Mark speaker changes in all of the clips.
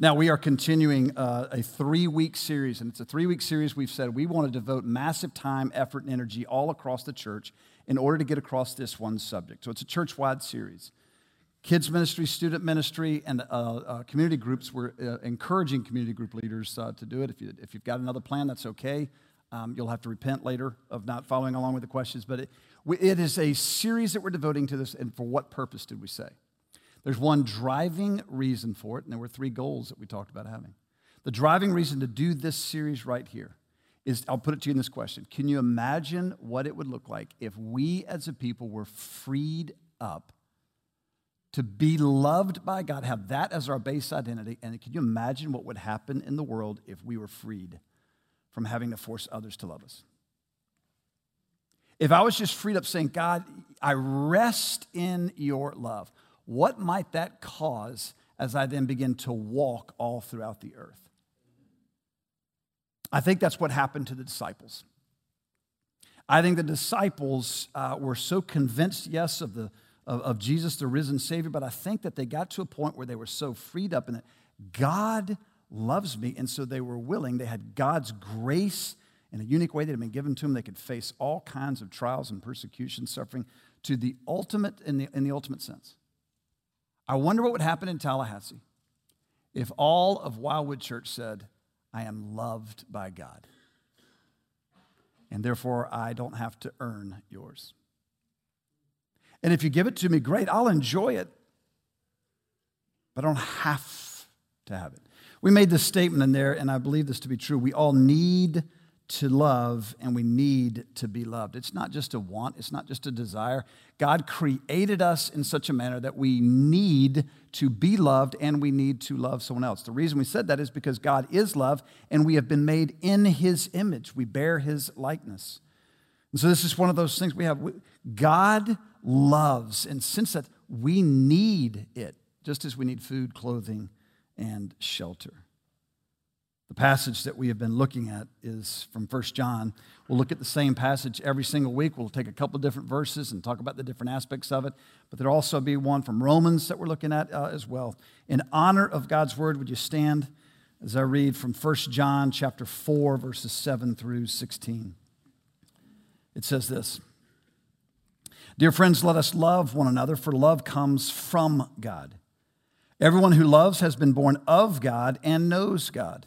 Speaker 1: Now, we are continuing uh, a three week series, and it's a three week series we've said we want to devote massive time, effort, and energy all across the church in order to get across this one subject. So it's a church wide series. Kids ministry, student ministry, and uh, uh, community groups. We're uh, encouraging community group leaders uh, to do it. If, you, if you've got another plan, that's okay. Um, you'll have to repent later of not following along with the questions, but it, it is a series that we're devoting to this, and for what purpose did we say? There's one driving reason for it, and there were three goals that we talked about having. The driving reason to do this series right here is I'll put it to you in this question Can you imagine what it would look like if we as a people were freed up to be loved by God, have that as our base identity? And can you imagine what would happen in the world if we were freed from having to force others to love us? If I was just freed up saying, God, I rest in your love. What might that cause as I then begin to walk all throughout the earth? I think that's what happened to the disciples. I think the disciples uh, were so convinced, yes, of, the, of, of Jesus, the risen Savior, but I think that they got to a point where they were so freed up in it. God loves me. And so they were willing, they had God's grace in a unique way that had been given to them. They could face all kinds of trials and persecution, suffering to the ultimate, in the, in the ultimate sense. I wonder what would happen in Tallahassee if all of Wildwood Church said, I am loved by God, and therefore I don't have to earn yours. And if you give it to me, great, I'll enjoy it, but I don't have to have it. We made this statement in there, and I believe this to be true. We all need to love and we need to be loved. It's not just a want, it's not just a desire. God created us in such a manner that we need to be loved and we need to love someone else. The reason we said that is because God is love and we have been made in his image. We bear his likeness. And so this is one of those things we have. God loves, and since that, we need it, just as we need food, clothing, and shelter. The passage that we have been looking at is from 1 John. We'll look at the same passage every single week. We'll take a couple different verses and talk about the different aspects of it. But there'll also be one from Romans that we're looking at uh, as well. In honor of God's word, would you stand as I read from 1 John chapter 4, verses 7 through 16? It says this Dear friends, let us love one another, for love comes from God. Everyone who loves has been born of God and knows God.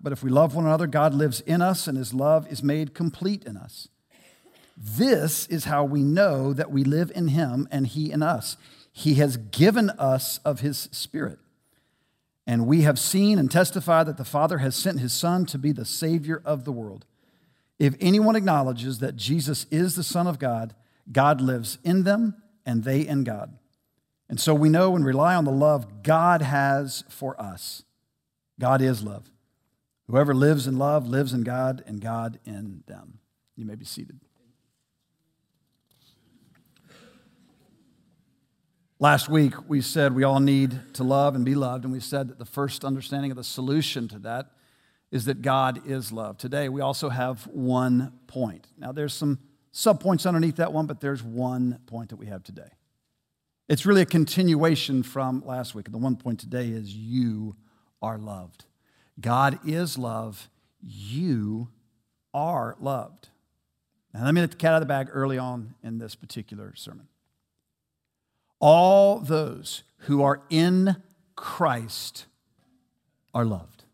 Speaker 1: but if we love one another, God lives in us and his love is made complete in us. This is how we know that we live in him and he in us. He has given us of his spirit. And we have seen and testified that the Father has sent his Son to be the Savior of the world. If anyone acknowledges that Jesus is the Son of God, God lives in them and they in God. And so we know and rely on the love God has for us. God is love. Whoever lives in love lives in God and God in them. You may be seated. Last week, we said we all need to love and be loved, and we said that the first understanding of the solution to that is that God is love. Today, we also have one point. Now, there's some subpoints underneath that one, but there's one point that we have today. It's really a continuation from last week. And the one point today is you are loved. God is love. You are loved. Now, let me let the cat out of the bag early on in this particular sermon. All those who are in Christ are loved.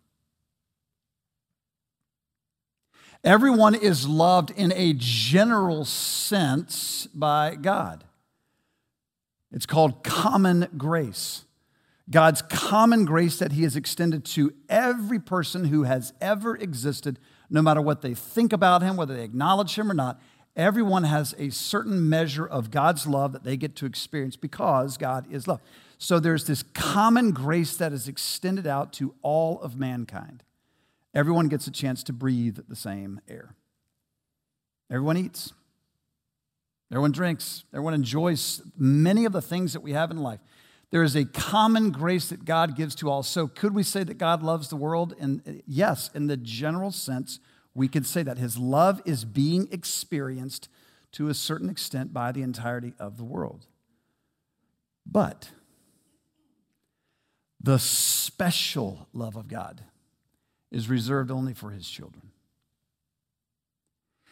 Speaker 1: Everyone is loved in a general sense by God. It's called common grace. God's common grace that He has extended to every person who has ever existed, no matter what they think about Him, whether they acknowledge Him or not. Everyone has a certain measure of God's love that they get to experience because God is love. So there's this common grace that is extended out to all of mankind. Everyone gets a chance to breathe the same air. Everyone eats. Everyone drinks. Everyone enjoys many of the things that we have in life. There is a common grace that God gives to all. So, could we say that God loves the world? And uh, yes, in the general sense, we could say that. His love is being experienced to a certain extent by the entirety of the world. But the special love of God is reserved only for his children.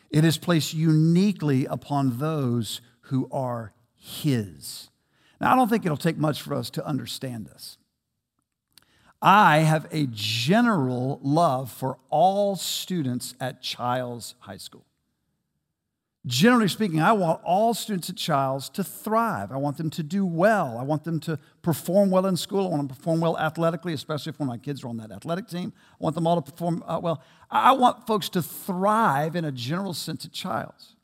Speaker 1: It is placed uniquely upon those who are his. Now, I don't think it'll take much for us to understand this. I have a general love for all students at Chiles High School. Generally speaking, I want all students at Chiles to thrive. I want them to do well. I want them to perform well in school. I want them to perform well athletically, especially if one of my kids are on that athletic team. I want them all to perform uh, well. I want folks to thrive in a general sense at Chiles.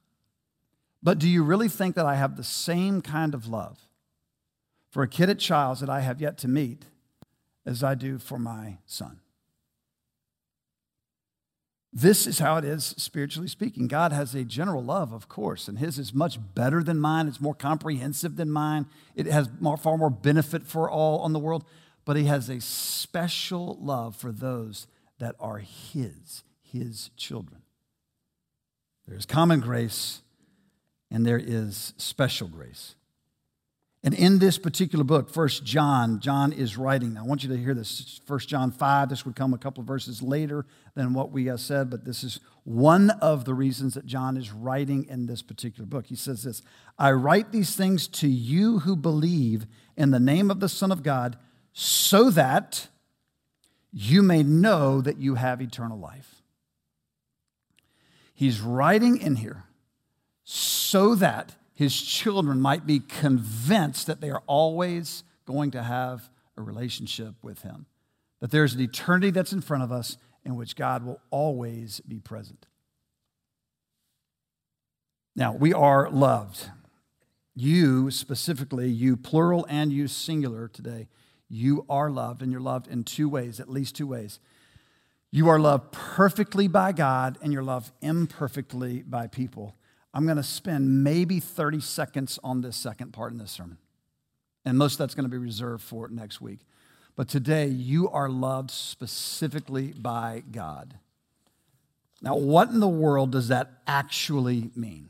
Speaker 1: But do you really think that I have the same kind of love for a kid at Chiles that I have yet to meet as I do for my son? This is how it is, spiritually speaking. God has a general love, of course, and His is much better than mine. It's more comprehensive than mine. It has more, far more benefit for all on the world. But He has a special love for those that are His, His children. There is common grace, and there is special grace. And in this particular book, First John, John is writing. I want you to hear this. First John 5, this would come a couple of verses later than what we said, but this is one of the reasons that John is writing in this particular book. He says this I write these things to you who believe in the name of the Son of God, so that you may know that you have eternal life. He's writing in here so that his children might be convinced that they are always going to have a relationship with him. That there's an eternity that's in front of us in which God will always be present. Now, we are loved. You, specifically, you plural and you singular today, you are loved, and you're loved in two ways, at least two ways. You are loved perfectly by God, and you're loved imperfectly by people. I'm going to spend maybe 30 seconds on this second part in this sermon. And most of that's going to be reserved for next week. But today, you are loved specifically by God. Now, what in the world does that actually mean?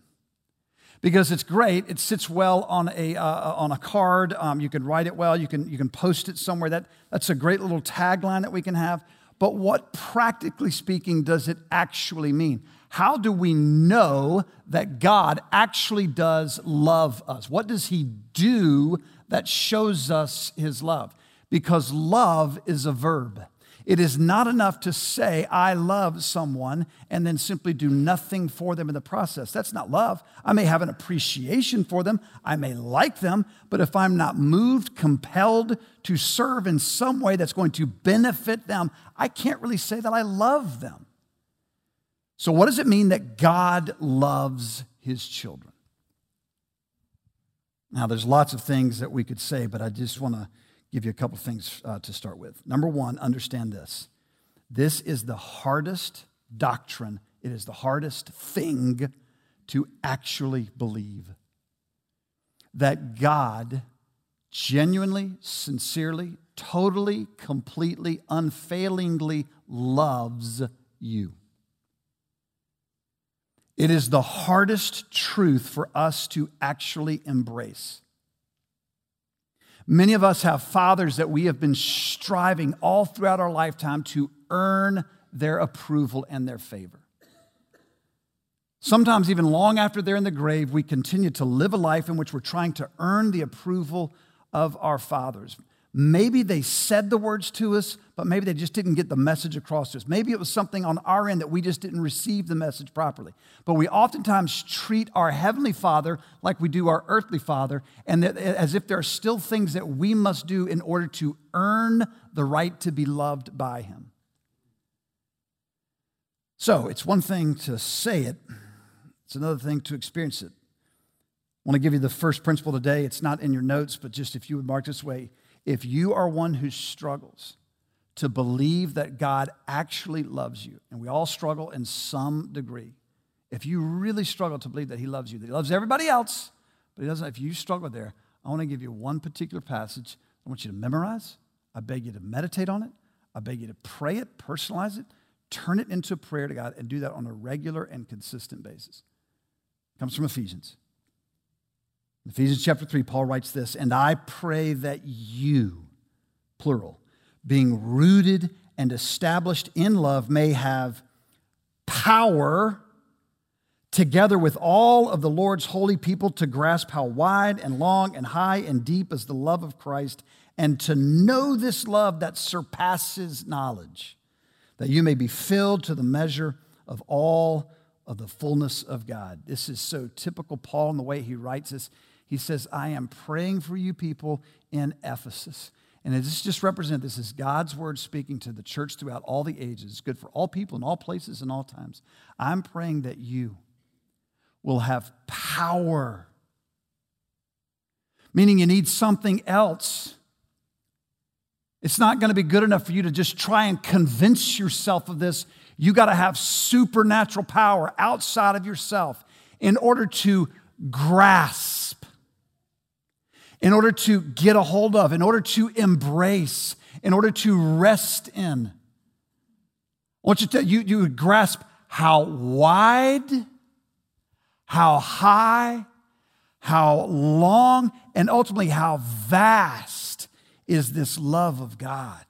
Speaker 1: Because it's great, it sits well on a, uh, on a card. Um, you can write it well, you can, you can post it somewhere. That, that's a great little tagline that we can have. But what, practically speaking, does it actually mean? How do we know that God actually does love us? What does He do that shows us His love? Because love is a verb. It is not enough to say, I love someone, and then simply do nothing for them in the process. That's not love. I may have an appreciation for them, I may like them, but if I'm not moved, compelled to serve in some way that's going to benefit them, I can't really say that I love them. So, what does it mean that God loves his children? Now, there's lots of things that we could say, but I just want to give you a couple things uh, to start with. Number one, understand this. This is the hardest doctrine, it is the hardest thing to actually believe. That God genuinely, sincerely, totally, completely, unfailingly loves you. It is the hardest truth for us to actually embrace. Many of us have fathers that we have been striving all throughout our lifetime to earn their approval and their favor. Sometimes, even long after they're in the grave, we continue to live a life in which we're trying to earn the approval of our fathers. Maybe they said the words to us, but maybe they just didn't get the message across to us. Maybe it was something on our end that we just didn't receive the message properly. But we oftentimes treat our Heavenly Father like we do our earthly Father, and as if there are still things that we must do in order to earn the right to be loved by Him. So it's one thing to say it, it's another thing to experience it. I want to give you the first principle today. It's not in your notes, but just if you would mark this way if you are one who struggles to believe that God actually loves you, and we all struggle in some degree, if you really struggle to believe that He loves you, that He loves everybody else, but He doesn't, if you struggle there, I want to give you one particular passage I want you to memorize. I beg you to meditate on it. I beg you to pray it, personalize it, turn it into a prayer to God, and do that on a regular and consistent basis. It comes from Ephesians. Ephesians chapter 3, Paul writes this, and I pray that you, plural, being rooted and established in love, may have power together with all of the Lord's holy people to grasp how wide and long and high and deep is the love of Christ, and to know this love that surpasses knowledge, that you may be filled to the measure of all of the fullness of God. This is so typical Paul in the way he writes this. He says, I am praying for you people in Ephesus. And this just represent this is God's word speaking to the church throughout all the ages. It's good for all people in all places and all times. I'm praying that you will have power. Meaning you need something else. It's not going to be good enough for you to just try and convince yourself of this. You got to have supernatural power outside of yourself in order to grasp in order to get a hold of, in order to embrace, in order to rest in. I want you to you, you would grasp how wide, how high, how long, and ultimately how vast is this love of God.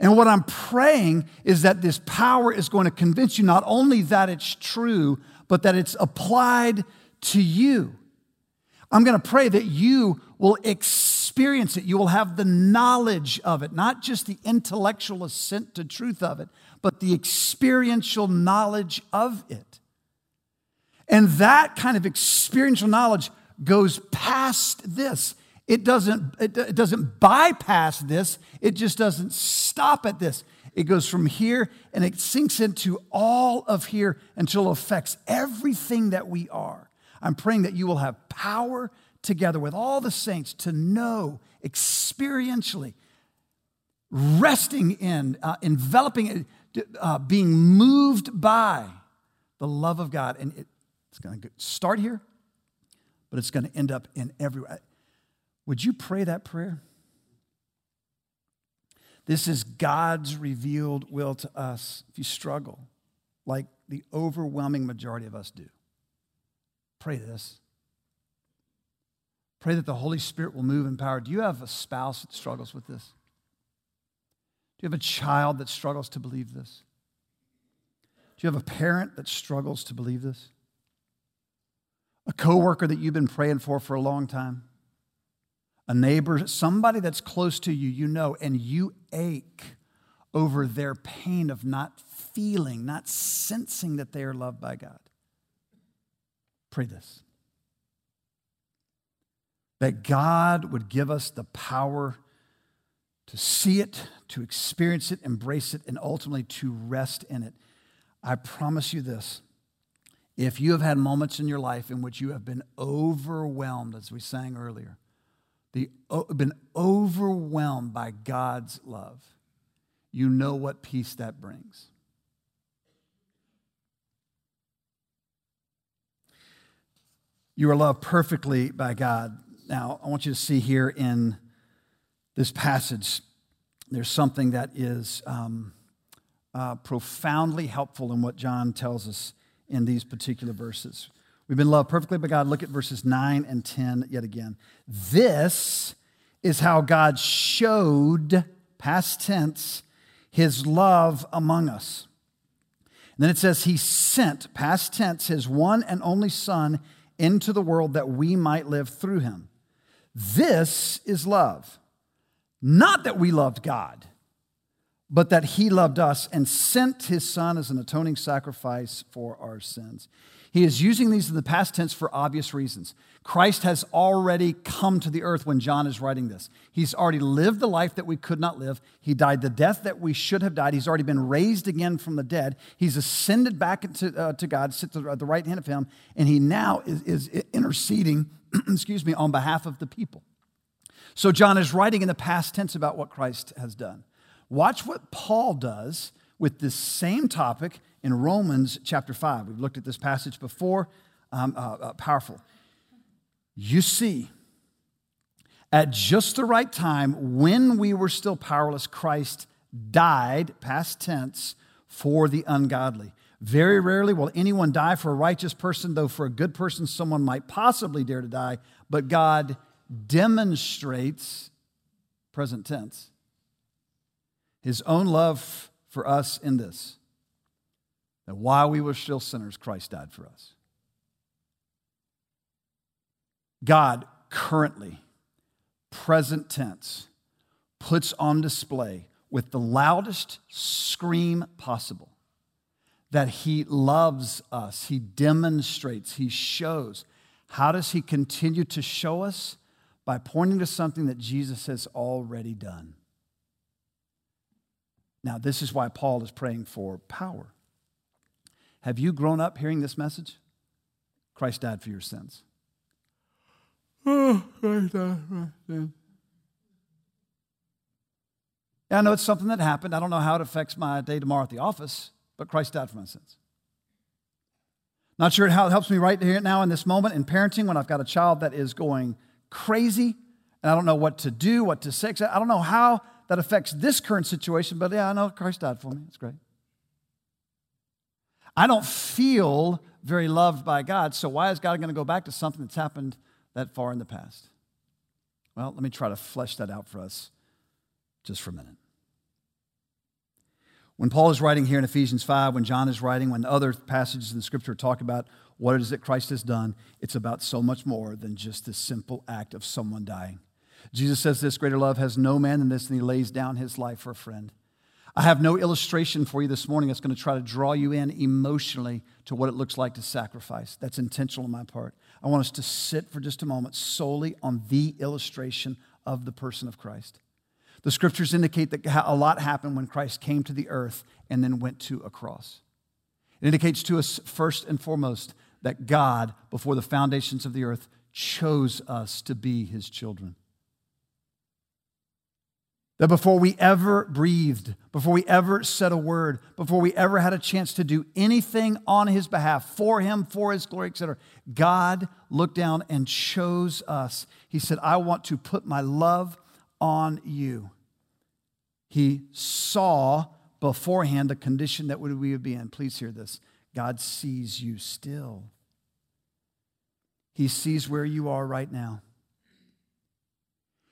Speaker 1: And what I'm praying is that this power is going to convince you not only that it's true, but that it's applied to you. I'm going to pray that you will experience it. You will have the knowledge of it, not just the intellectual assent to truth of it, but the experiential knowledge of it. And that kind of experiential knowledge goes past this. It doesn't, it doesn't bypass this, it just doesn't stop at this. It goes from here and it sinks into all of here until it affects everything that we are. I'm praying that you will have power together with all the saints to know experientially, resting in, uh, enveloping, uh, being moved by the love of God. And it, it's going to start here, but it's going to end up in everywhere. Would you pray that prayer? This is God's revealed will to us. If you struggle, like the overwhelming majority of us do, Pray this. Pray that the Holy Spirit will move in power. Do you have a spouse that struggles with this? Do you have a child that struggles to believe this? Do you have a parent that struggles to believe this? A coworker that you've been praying for for a long time? A neighbor, somebody that's close to you, you know, and you ache over their pain of not feeling, not sensing that they are loved by God. Pray this that God would give us the power to see it, to experience it, embrace it, and ultimately to rest in it. I promise you this. If you have had moments in your life in which you have been overwhelmed, as we sang earlier, the, been overwhelmed by God's love, you know what peace that brings. You are loved perfectly by God. Now, I want you to see here in this passage, there's something that is um, uh, profoundly helpful in what John tells us in these particular verses. We've been loved perfectly by God. Look at verses 9 and 10 yet again. This is how God showed, past tense, his love among us. And then it says, He sent, past tense, His one and only Son into the world that we might live through him. This is love. Not that we loved God, but that he loved us and sent his son as an atoning sacrifice for our sins. He is using these in the past tense for obvious reasons. Christ has already come to the earth when John is writing this. He's already lived the life that we could not live. He died the death that we should have died. He's already been raised again from the dead. He's ascended back into, uh, to God, sits at the right hand of Him, and He now is, is interceding, excuse me, on behalf of the people. So John is writing in the past tense about what Christ has done. Watch what Paul does with this same topic in Romans chapter 5. We've looked at this passage before, um, uh, uh, powerful. You see, at just the right time, when we were still powerless, Christ died, past tense, for the ungodly. Very rarely will anyone die for a righteous person, though for a good person, someone might possibly dare to die. But God demonstrates, present tense, his own love for us in this that while we were still sinners, Christ died for us. God currently, present tense, puts on display with the loudest scream possible that he loves us. He demonstrates, he shows. How does he continue to show us? By pointing to something that Jesus has already done. Now, this is why Paul is praying for power. Have you grown up hearing this message? Christ died for your sins. Oh, Christ died for my sins. Yeah, I know it's something that happened. I don't know how it affects my day tomorrow at the office, but Christ died for my sins. Not sure how it helps me right here now in this moment in parenting when I've got a child that is going crazy and I don't know what to do, what to say. I don't know how that affects this current situation, but yeah, I know Christ died for me. It's great. I don't feel very loved by God, so why is God going to go back to something that's happened that far in the past? Well, let me try to flesh that out for us just for a minute. When Paul is writing here in Ephesians 5, when John is writing, when other passages in scripture talk about what it is that Christ has done, it's about so much more than just this simple act of someone dying. Jesus says this greater love has no man than this, and he lays down his life for a friend. I have no illustration for you this morning that's going to try to draw you in emotionally to what it looks like to sacrifice. That's intentional on my part. I want us to sit for just a moment solely on the illustration of the person of Christ. The scriptures indicate that a lot happened when Christ came to the earth and then went to a cross. It indicates to us, first and foremost, that God, before the foundations of the earth, chose us to be his children. That before we ever breathed, before we ever said a word, before we ever had a chance to do anything on his behalf, for him, for his glory, etc., God looked down and chose us. He said, I want to put my love on you. He saw beforehand the condition that we would be in. Please hear this God sees you still, He sees where you are right now.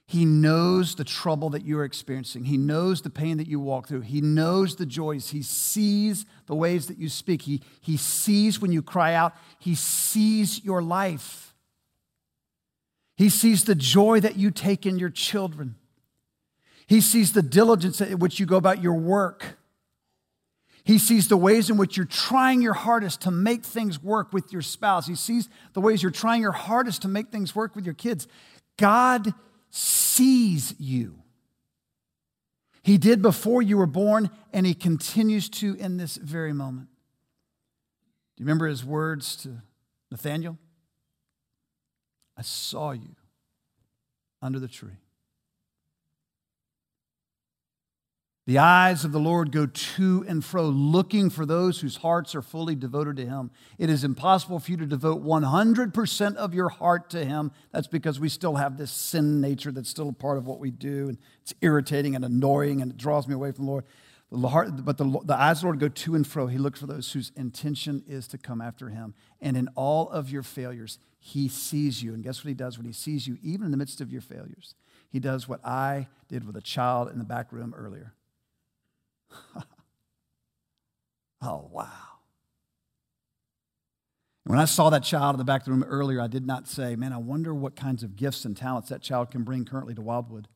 Speaker 1: He knows the trouble that you're experiencing. He knows the pain that you walk through. He knows the joys. He sees the ways that you speak. He, he sees when you cry out. He sees your life. He sees the joy that you take in your children. He sees the diligence in which you go about your work. He sees the ways in which you're trying your hardest to make things work with your spouse. He sees the ways you're trying your hardest to make things work with your kids. God sees you. He did before you were born, and He continues to in this very moment. Do you remember His words to Nathaniel? I saw you under the tree. The eyes of the Lord go to and fro, looking for those whose hearts are fully devoted to Him. It is impossible for you to devote 100% of your heart to Him. That's because we still have this sin nature that's still a part of what we do, and it's irritating and annoying, and it draws me away from the Lord. The heart, but the, the eyes of the Lord go to and fro. He looks for those whose intention is to come after Him. And in all of your failures, He sees you. And guess what He does when He sees you, even in the midst of your failures? He does what I did with a child in the back room earlier. oh, wow. When I saw that child in the back of the room earlier, I did not say, man, I wonder what kinds of gifts and talents that child can bring currently to Wildwood.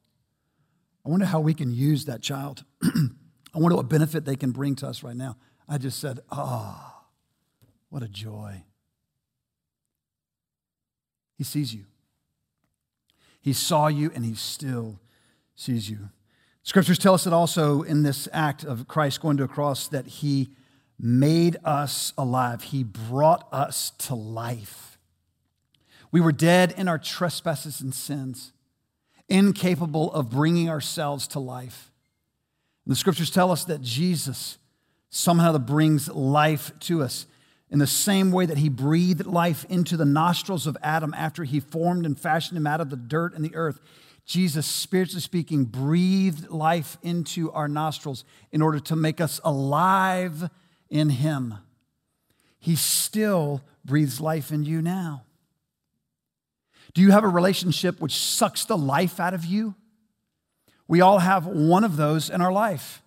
Speaker 1: I wonder how we can use that child. I wonder what benefit they can bring to us right now. I just said, oh, what a joy. He sees you. He saw you and he still sees you. Scriptures tell us that also in this act of Christ going to a cross that he made us alive. He brought us to life. We were dead in our trespasses and sins. incapable of bringing ourselves to life. And the scriptures tell us that Jesus somehow brings life to us in the same way that he breathed life into the nostrils of Adam after he formed and fashioned him out of the dirt and the earth. Jesus, spiritually speaking, breathed life into our nostrils in order to make us alive in him. He still breathes life in you now. Do you have a relationship which sucks the life out of you? We all have one of those in our life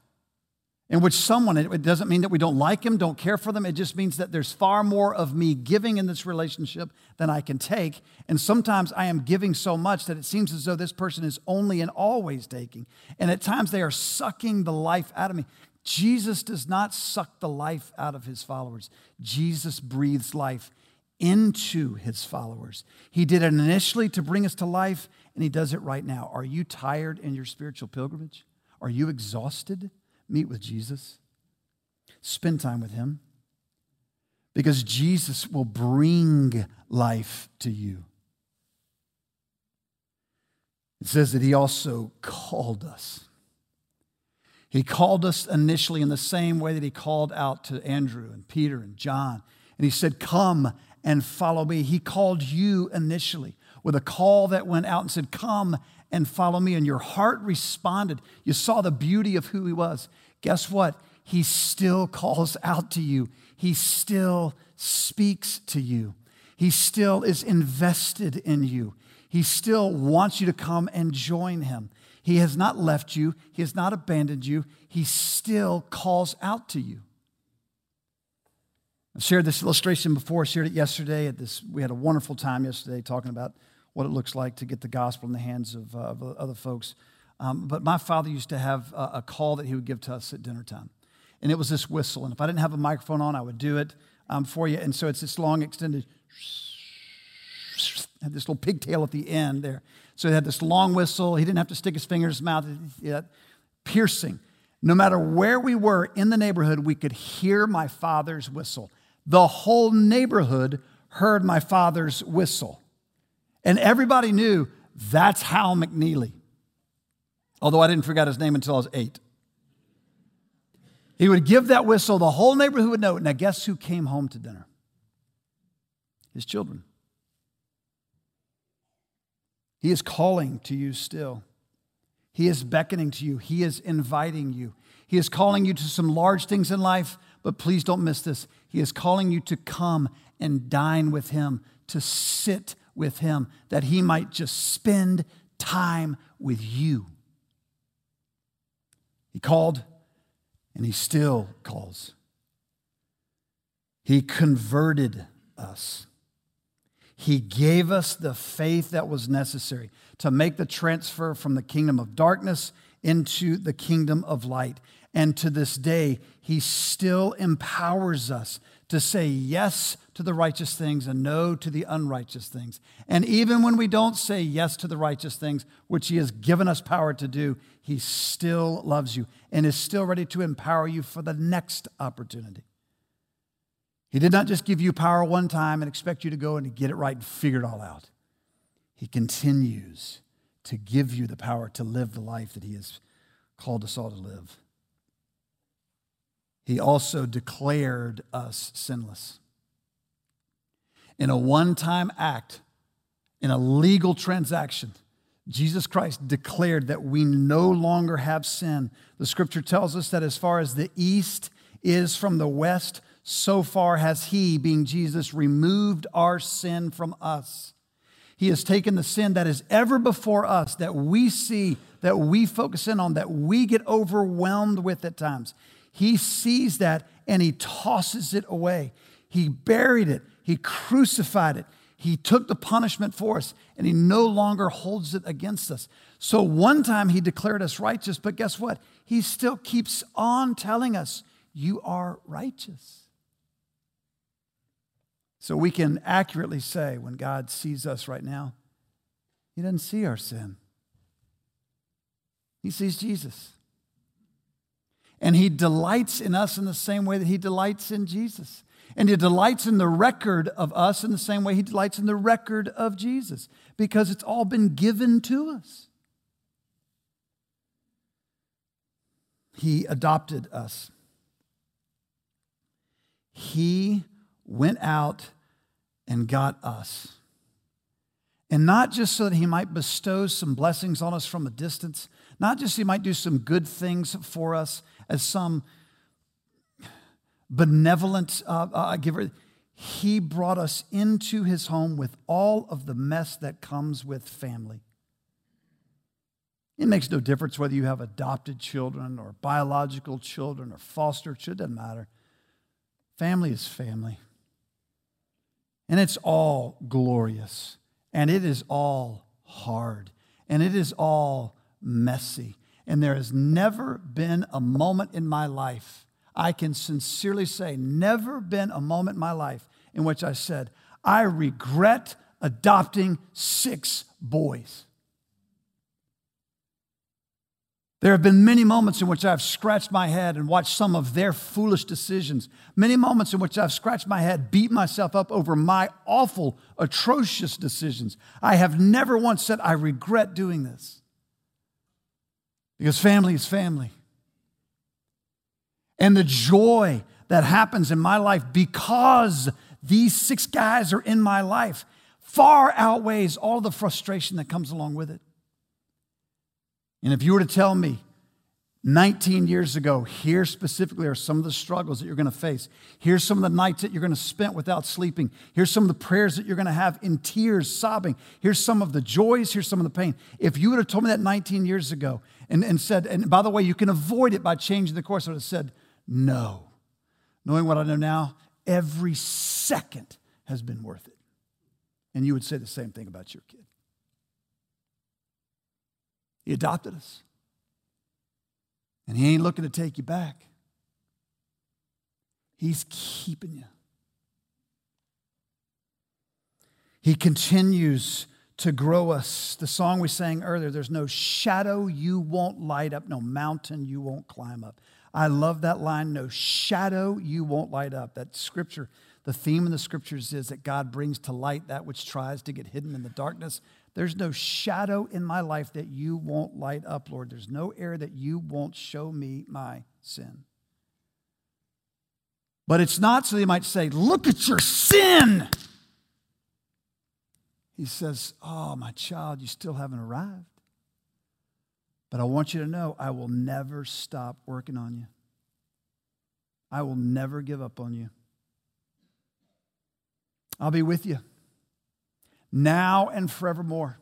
Speaker 1: in which someone, it doesn't mean that we don't like them, don't care for them. It just means that there's far more of me giving in this relationship than I can take. And sometimes I am giving so much that it seems as though this person is only and always taking. And at times they are sucking the life out of me. Jesus does not suck the life out of his followers, Jesus breathes life into his followers. He did it initially to bring us to life, and he does it right now. Are you tired in your spiritual pilgrimage? Are you exhausted? Meet with Jesus, spend time with him, because Jesus will bring life to you. It says that he also called us. He called us initially in the same way that he called out to Andrew and Peter and John. And he said, Come and follow me. He called you initially with a call that went out and said, Come and follow me. And your heart responded. You saw the beauty of who he was. Guess what? He still calls out to you, he still speaks to you, he still is invested in you. He still wants you to come and join him. He has not left you, he has not abandoned you, he still calls out to you. I shared this illustration before. I shared it yesterday. At this, we had a wonderful time yesterday talking about what it looks like to get the gospel in the hands of, uh, of other folks. Um, but my father used to have a, a, call that he would give to us at dinner time. And it was this whistle. And if I didn't have a microphone on, I would do it um, for you. And so it's this long extended, had this little pigtail at the end there. So he had this long whistle. He didn't have to stick his finger in his mouth. Yet, piercing. No matter where we were in the neighborhood, we could hear my father's whistle. The whole neighborhood heard my father's whistle. And everybody knew that's Hal McNeely. Although I didn't forget his name until I was eight. He would give that whistle, the whole neighborhood would know. It. Now, guess who came home to dinner? His children. He is calling to you still. He is beckoning to you. He is inviting you. He is calling you to some large things in life, but please don't miss this. He is calling you to come and dine with Him, to sit with Him, that He might just spend time with you. He called and He still calls. He converted us. He gave us the faith that was necessary to make the transfer from the kingdom of darkness into the kingdom of light. And to this day, He still empowers us to say yes to the righteous things and no to the unrighteous things. And even when we don't say yes to the righteous things, which He has given us power to do, He still loves you and is still ready to empower you for the next opportunity. He did not just give you power one time and expect you to go and get it right and figure it all out. He continues to give you the power to live the life that He has called us all to live he also declared us sinless. In a one time act, in a legal transaction, Jesus Christ declared that we no longer have sin. The scripture tells us that as far as the east is from the west, so far has He, being Jesus, removed our sin from us. He has taken the sin that is ever before us, that we see, that we focus in on, that we get overwhelmed with at times. He sees that and he tosses it away. He buried it, he crucified it, he took the punishment for us, and he no longer holds it against us. So one time he declared us righteous, but guess what? He still keeps on telling us, You are righteous. So we can accurately say when God sees us right now, He doesn't see our sin, He sees Jesus. And he delights in us in the same way that he delights in Jesus. And he delights in the record of us in the same way he delights in the record of Jesus because it's all been given to us. He adopted us. He went out and got us. And not just so that he might bestow some blessings on us from a distance, not just so he might do some good things for us, as some benevolent uh, uh, giver. He brought us into his home with all of the mess that comes with family. It makes no difference whether you have adopted children or biological children or foster children, it doesn't matter. Family is family. And it's all glorious. And it is all hard. And it is all messy. And there has never been a moment in my life, I can sincerely say, never been a moment in my life in which I said, I regret adopting six boys. There have been many moments in which I've scratched my head and watched some of their foolish decisions. Many moments in which I've scratched my head, beat myself up over my awful, atrocious decisions. I have never once said, I regret doing this. Because family is family. And the joy that happens in my life because these six guys are in my life far outweighs all the frustration that comes along with it. And if you were to tell me 19 years ago, here specifically are some of the struggles that you're going to face. Here's some of the nights that you're going to spend without sleeping. Here's some of the prayers that you're going to have in tears, sobbing. Here's some of the joys. Here's some of the pain. If you would have told me that 19 years ago and, and said, and by the way, you can avoid it by changing the course, I would have said, no. Knowing what I know now, every second has been worth it. And you would say the same thing about your kid. He adopted us. And He ain't looking to take you back, He's keeping you. He continues to grow us. The song we sang earlier there's no shadow you won't light up, no mountain you won't climb up. I love that line no shadow you won't light up. That scripture, the theme in the scriptures is that God brings to light that which tries to get hidden in the darkness. There's no shadow in my life that you won't light up, Lord. There's no area that you won't show me my sin. But it's not so they might say, Look at your sin. He says, Oh, my child, you still haven't arrived. But I want you to know I will never stop working on you. I will never give up on you. I'll be with you now and forevermore.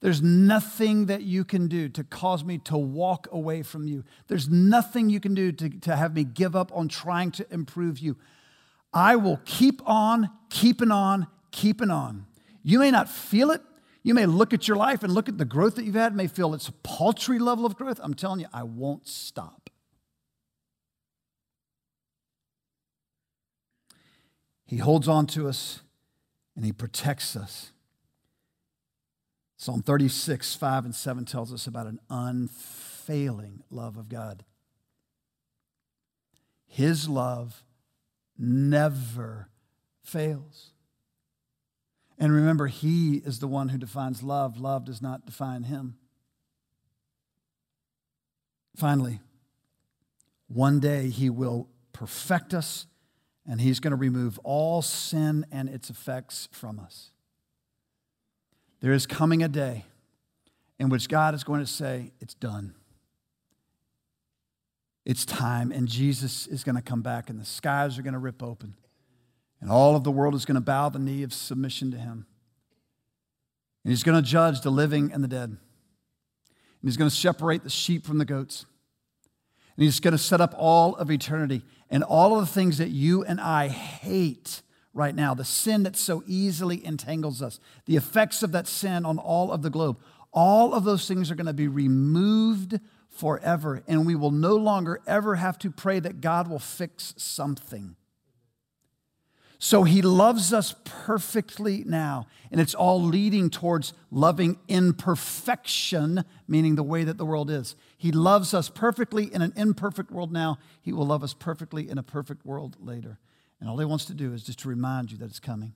Speaker 1: There's nothing that you can do to cause me to walk away from you. There's nothing you can do to, to have me give up on trying to improve you. I will keep on, keeping on, keeping on. You may not feel it. You may look at your life and look at the growth that you've had, may feel it's a paltry level of growth. I'm telling you, I won't stop. He holds on to us and He protects us. Psalm 36, 5 and 7 tells us about an unfailing love of God. His love never fails. And remember, He is the one who defines love. Love does not define Him. Finally, one day He will perfect us and He's going to remove all sin and its effects from us. There is coming a day in which God is going to say, It's done. It's time, and Jesus is going to come back, and the skies are going to rip open, and all of the world is going to bow the knee of submission to Him. And He's going to judge the living and the dead. And He's going to separate the sheep from the goats. And He's going to set up all of eternity and all of the things that you and I hate right now, the sin that so easily entangles us, the effects of that sin on all of the globe, all of those things are going to be removed forever. And we will no longer ever have to pray that God will fix something. So he loves us perfectly now, and it's all leading towards loving imperfection, meaning the way that the world is. He loves us perfectly in an imperfect world now. He will love us perfectly in a perfect world later. And all he wants to do is just to remind you that it's coming.